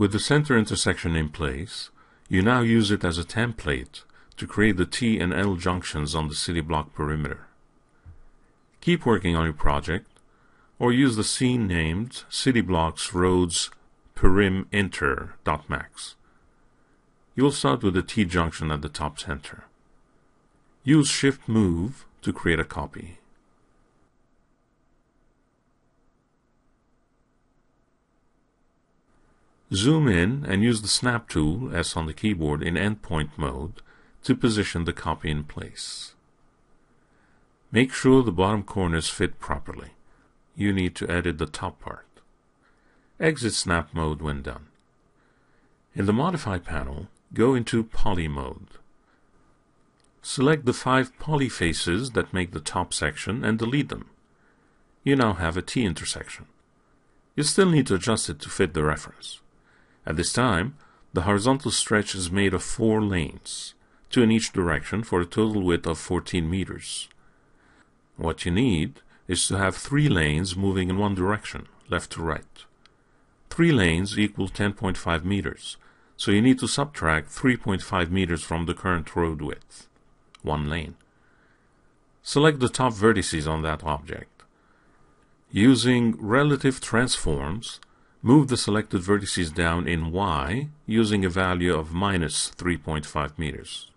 With the center intersection in place, you now use it as a template to create the T and L junctions on the city block perimeter. Keep working on your project, or use the scene named City Blocks Roads Perim Inter.max. You will start with the T junction at the top center. Use Shift Move to create a copy. Zoom in and use the Snap tool, S on the keyboard, in endpoint mode to position the copy in place. Make sure the bottom corners fit properly. You need to edit the top part. Exit Snap mode when done. In the Modify panel, go into Poly mode. Select the five poly faces that make the top section and delete them. You now have a T intersection. You still need to adjust it to fit the reference. At this time, the horizontal stretch is made of four lanes, two in each direction for a total width of 14 meters. What you need is to have three lanes moving in one direction, left to right. Three lanes equal 10.5 meters, so you need to subtract 3.5 meters from the current road width, one lane. Select the top vertices on that object. Using relative transforms, Move the selected vertices down in Y using a value of minus 3.5 meters.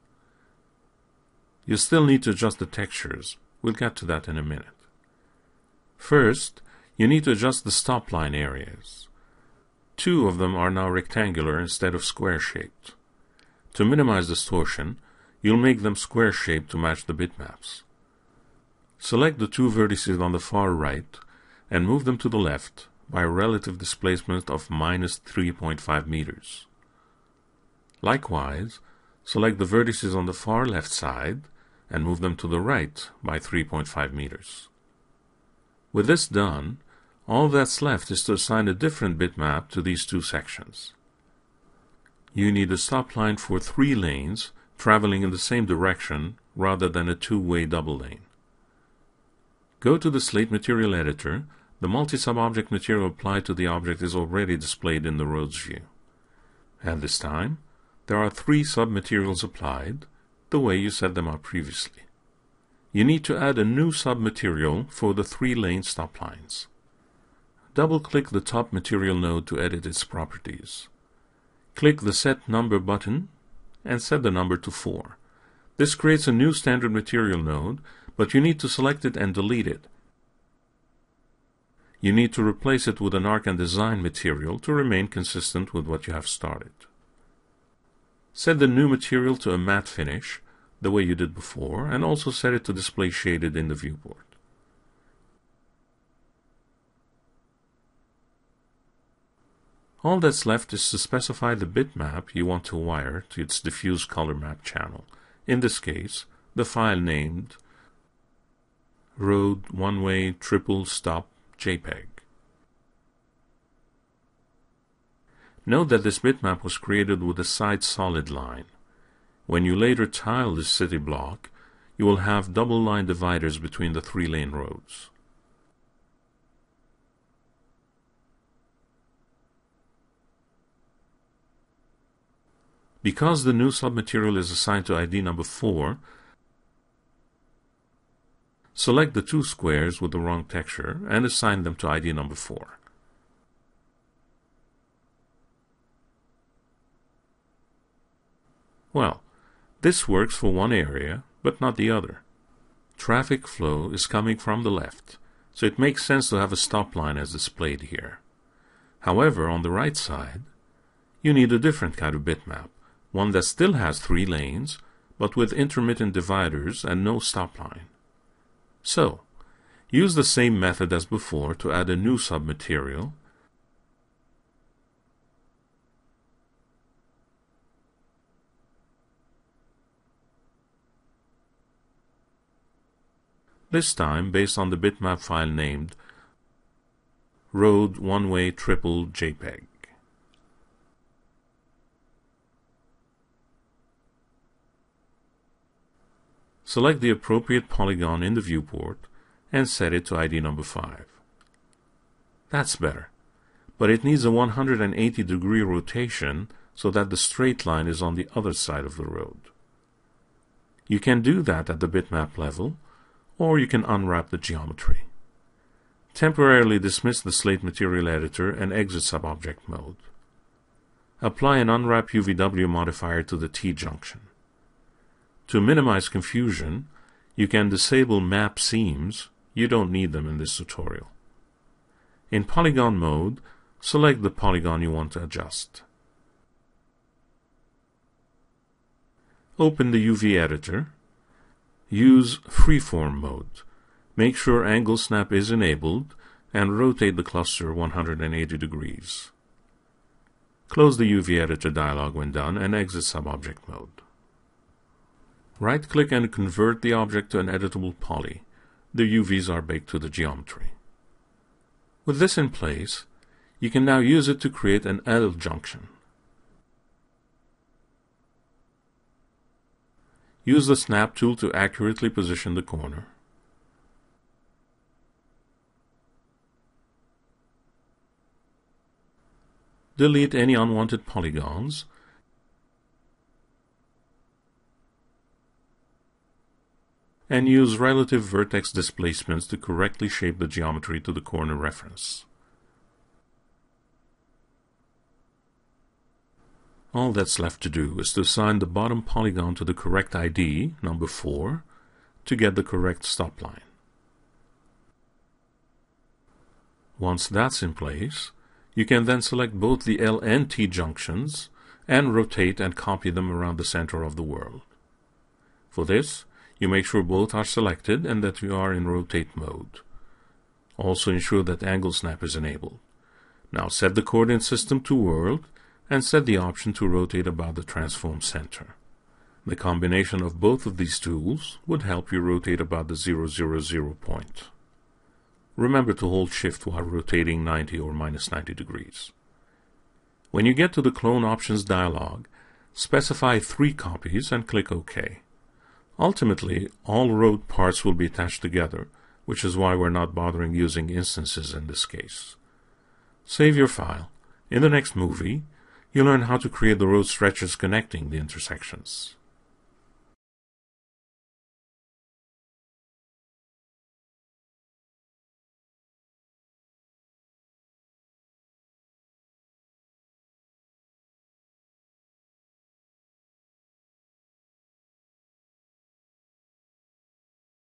You still need to adjust the textures. We'll get to that in a minute. First, you need to adjust the stop line areas. Two of them are now rectangular instead of square-shaped. To minimize distortion, you'll make them square-shaped to match the bitmaps. Select the two vertices on the far right and move them to the left by a relative displacement of minus 3.5 meters. Likewise, select the vertices on the far left side and move them to the right by 3.5 meters. With this done, all that's left is to assign a different bitmap to these two sections. You need a stop line for three lanes traveling in the same direction rather than a two-way double lane. Go to the Slate Material Editor the multi-sub-object material applied to the object is already displayed in the roads view. At this time, there are three sub-materials applied, the way you set them up previously. You need to add a new sub-material for the three-lane stop lines. Double-click the top material node to edit its properties. Click the Set Number button and set the number to 4. This creates a new standard material node, but you need to select it and delete it you need to replace it with an Arch and Design material to remain consistent with what you have started. Set the new material to a matte finish, the way you did before, and also set it to display shaded in the viewport. All that's left is to specify the bitmap you want to wire to its diffuse color map channel, in this case, the file named road one-way triple stop JPEG. Note that this bitmap was created with a side solid line. When you later tile this city block, you will have double line dividers between the three lane roads. Because the new submaterial is assigned to ID number 4, Select the two squares with the wrong texture and assign them to ID number 4. Well, this works for one area, but not the other. Traffic flow is coming from the left, so it makes sense to have a stop line as displayed here. However, on the right side, you need a different kind of bitmap, one that still has three lanes, but with intermittent dividers and no stop line. So, use the same method as before to add a new submaterial this time based on the bitmap file named road one-way triple JPEG. Select the appropriate polygon in the viewport and set it to ID number 5. That's better. but it needs a 180 degree rotation so that the straight line is on the other side of the road. You can do that at the bitmap level, or you can unwrap the geometry. Temporarily dismiss the slate material editor and exit subobject mode. Apply an unwrap UVW modifier to the T-junction. To minimize confusion, you can disable map seams. You don't need them in this tutorial. In polygon mode, select the polygon you want to adjust. Open the UV editor. Use freeform mode. Make sure angle snap is enabled and rotate the cluster 180 degrees. Close the UV editor dialog when done and exit subobject mode. Right-click and convert the object to an editable poly. The UVs are baked to the geometry. With this in place, you can now use it to create an L junction. Use the snap tool to accurately position the corner. Delete any unwanted polygons and use relative vertex displacements to correctly shape the geometry to the corner reference. All that's left to do is to assign the bottom polygon to the correct ID, number 4, to get the correct stop line. Once that's in place, you can then select both the L and T junctions and rotate and copy them around the center of the world. For this, you make sure both are selected and that you are in rotate mode. Also ensure that angle snap is enabled. Now set the coordinate system to world and set the option to rotate about the transform center. The combination of both of these tools would help you rotate about the 000 point. Remember to hold shift while rotating 90 or minus 90 degrees. When you get to the clone options dialog, specify three copies and click OK. Ultimately, all road parts will be attached together, which is why we're not bothering using instances in this case. Save your file. In the next movie, you learn how to create the road stretches connecting the intersections.